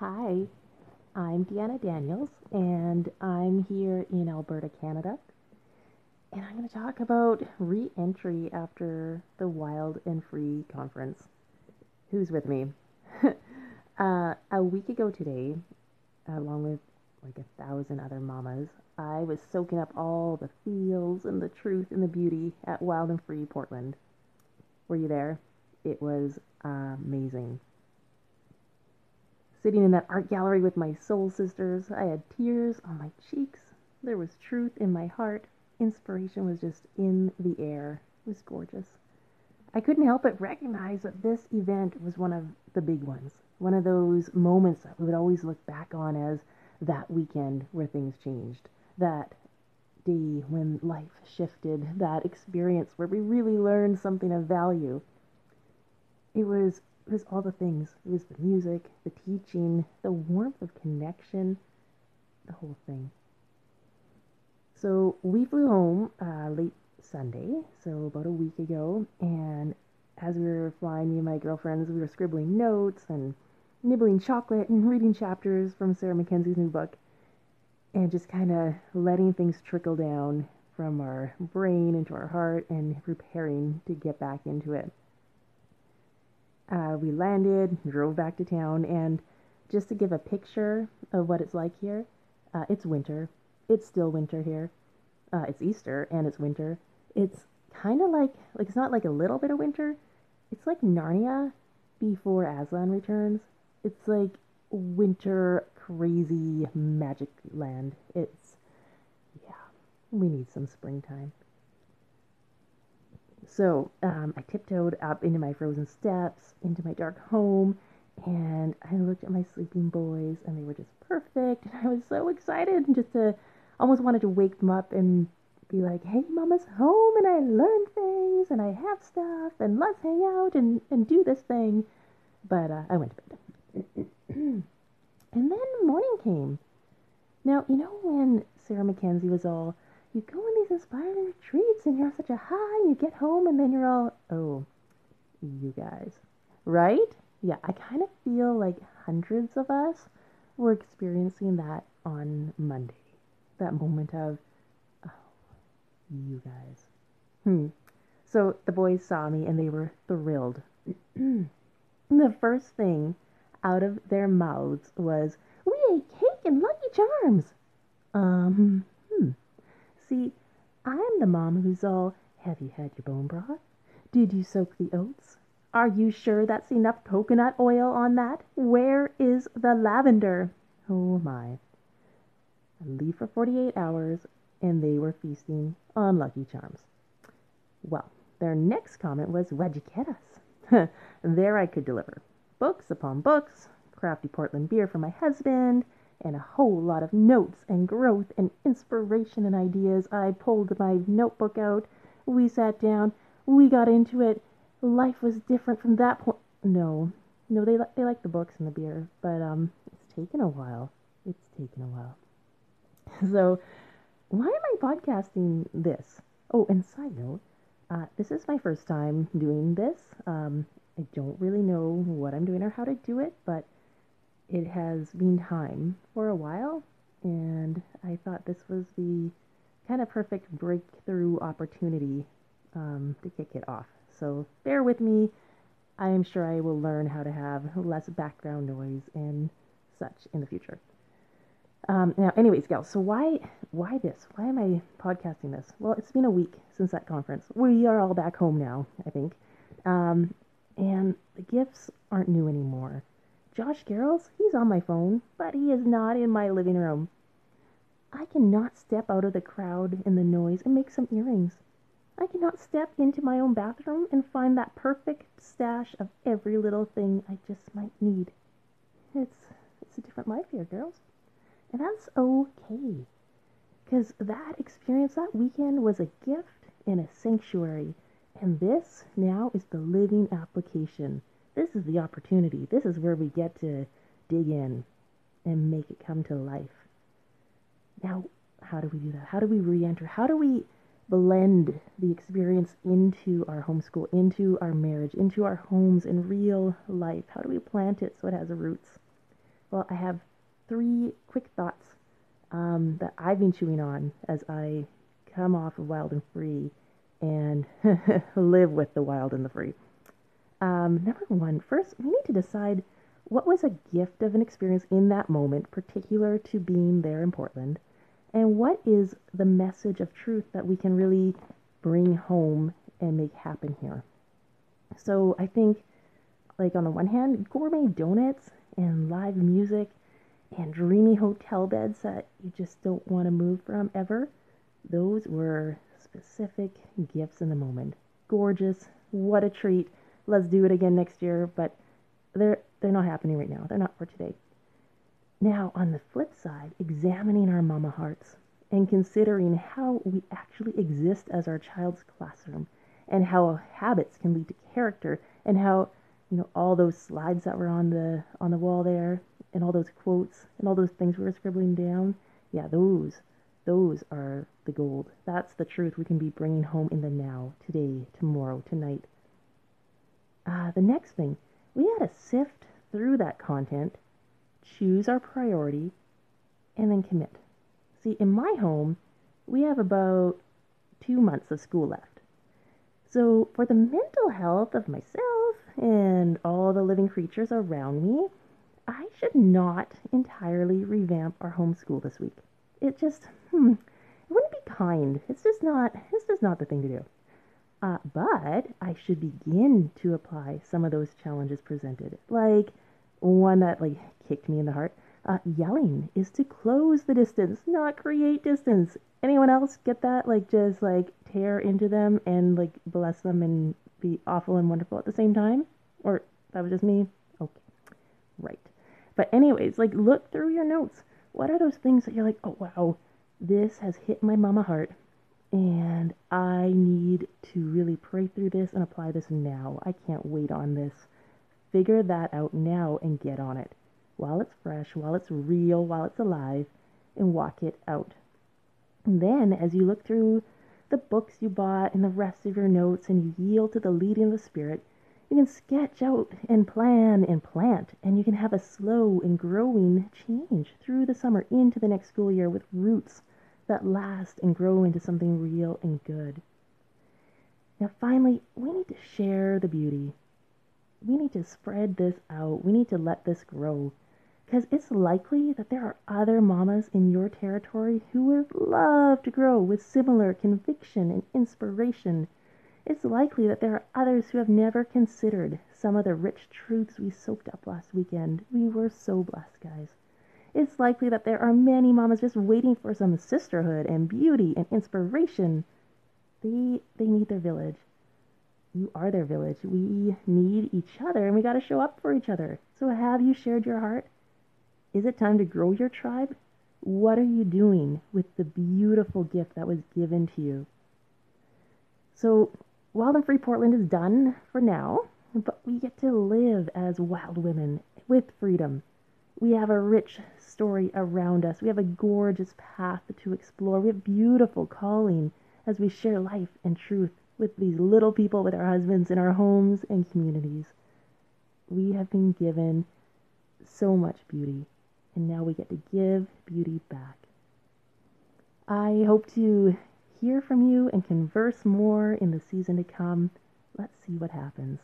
Hi, I'm Deanna Daniels, and I'm here in Alberta, Canada. And I'm going to talk about re entry after the Wild and Free conference. Who's with me? uh, a week ago today, along with like a thousand other mamas, I was soaking up all the feels and the truth and the beauty at Wild and Free Portland. Were you there? It was amazing. Sitting in that art gallery with my soul sisters, I had tears on my cheeks. There was truth in my heart. Inspiration was just in the air. It was gorgeous. I couldn't help but recognize that this event was one of the big ones, one of those moments that we would always look back on as that weekend where things changed, that day when life shifted, that experience where we really learned something of value. It was it was all the things. It was the music, the teaching, the warmth of connection, the whole thing. So we flew home uh, late Sunday, so about a week ago, and as we were flying, me and my girlfriends, we were scribbling notes and nibbling chocolate and reading chapters from Sarah Mackenzie's new book, and just kind of letting things trickle down from our brain into our heart and preparing to get back into it. Uh, we landed, drove back to town, and just to give a picture of what it's like here, uh, it's winter. It's still winter here. Uh, it's Easter and it's winter. It's kind of like like it's not like a little bit of winter. It's like Narnia before Aslan returns. It's like winter crazy magic land. It's yeah, we need some springtime. So um, I tiptoed up into my frozen steps, into my dark home, and I looked at my sleeping boys, and they were just perfect. And I was so excited, and just to almost wanted to wake them up and be like, "Hey, Mama's home, and I learned things, and I have stuff, and let's hang out and and do this thing." But uh, I went to bed, and then morning came. Now you know when Sarah Mackenzie was all you go on these inspiring retreats and you're on such a high, and you get home and then you're all, oh, you guys. Right? Yeah, I kind of feel like hundreds of us were experiencing that on Monday. That moment of, oh, you guys. Hmm. So the boys saw me and they were thrilled. the first thing out of their mouths was, We ate cake and Lucky Charms. Um, See, I'm the mom who's all, Have you had your bone broth? Did you soak the oats? Are you sure that's enough coconut oil on that? Where is the lavender? Oh my. I leave for 48 hours, and they were feasting on Lucky Charms. Well, their next comment was, What'd you get us? there I could deliver. Books upon books, crafty Portland beer for my husband, and a whole lot of notes and growth and inspiration and ideas. I pulled my notebook out. We sat down. We got into it. Life was different from that point. No, no, they they like the books and the beer, but um, it's taken a while. It's taken a while. So, why am I podcasting this? Oh, and side note, uh, this is my first time doing this. Um, I don't really know what I'm doing or how to do it, but it has been time for a while, and I thought this was the kind of perfect breakthrough opportunity um, to kick it off. So bear with me. I am sure I will learn how to have less background noise and such in the future. Um, now, anyways, gals, so why why this? Why am I podcasting this? Well, it's been a week since that conference. We are all back home now, I think, um, and the gifts aren't new anymore. Josh Garrels, he's on my phone, but he is not in my living room. I cannot step out of the crowd and the noise and make some earrings. I cannot step into my own bathroom and find that perfect stash of every little thing I just might need. It's it's a different life here, girls. And that's okay. Cause that experience that weekend was a gift and a sanctuary. And this now is the living application this is the opportunity. This is where we get to dig in and make it come to life. Now, how do we do that? How do we re enter? How do we blend the experience into our homeschool, into our marriage, into our homes in real life? How do we plant it so it has roots? Well, I have three quick thoughts um, that I've been chewing on as I come off of Wild and Free and live with the wild and the free. Um, number one, first, we need to decide what was a gift of an experience in that moment, particular to being there in Portland, and what is the message of truth that we can really bring home and make happen here. So I think, like, on the one hand, gourmet donuts and live music and dreamy hotel beds that you just don't want to move from ever, those were specific gifts in the moment. Gorgeous. What a treat. Let's do it again next year, but they're they're not happening right now. They're not for today. Now, on the flip side, examining our mama hearts and considering how we actually exist as our child's classroom and how habits can lead to character and how you know all those slides that were on the on the wall there and all those quotes and all those things we were scribbling down yeah those those are the gold that's the truth we can be bringing home in the now today tomorrow tonight uh, the next thing we had to sift through that content choose our priority and then commit see in my home we have about two months of school left so, for the mental health of myself and all the living creatures around me, I should not entirely revamp our homeschool this week. It just, hmm, it wouldn't be kind. It's just not, it's just not the thing to do. Uh, but I should begin to apply some of those challenges presented, like one that like kicked me in the heart. Uh, yelling is to close the distance, not create distance. Anyone else get that? Like just like tear into them and like bless them and be awful and wonderful at the same time? Or that was just me? Okay. Right. But anyways, like look through your notes. What are those things that you're like, "Oh wow, this has hit my mama heart and I need to really pray through this and apply this now. I can't wait on this. Figure that out now and get on it while it's fresh, while it's real, while it's alive, and walk it out. And then, as you look through the books you bought and the rest of your notes and you yield to the leading of the Spirit, you can sketch out and plan and plant, and you can have a slow and growing change through the summer into the next school year with roots that last and grow into something real and good. Now, finally, we need to share the beauty. We need to spread this out. We need to let this grow. Because it's likely that there are other mamas in your territory who would love to grow with similar conviction and inspiration. It's likely that there are others who have never considered some of the rich truths we soaked up last weekend. We were so blessed, guys. It's likely that there are many mamas just waiting for some sisterhood and beauty and inspiration. They they need their village. You are their village. We need each other and we got to show up for each other. So have you shared your heart? Is it time to grow your tribe? What are you doing with the beautiful gift that was given to you? So, Wild and Free Portland is done for now, but we get to live as wild women with freedom. We have a rich story around us. We have a gorgeous path to explore. We have beautiful calling as we share life and truth with these little people, with our husbands in our homes and communities. We have been given so much beauty and now we get to give beauty back. I hope to hear from you and converse more in the season to come. Let's see what happens.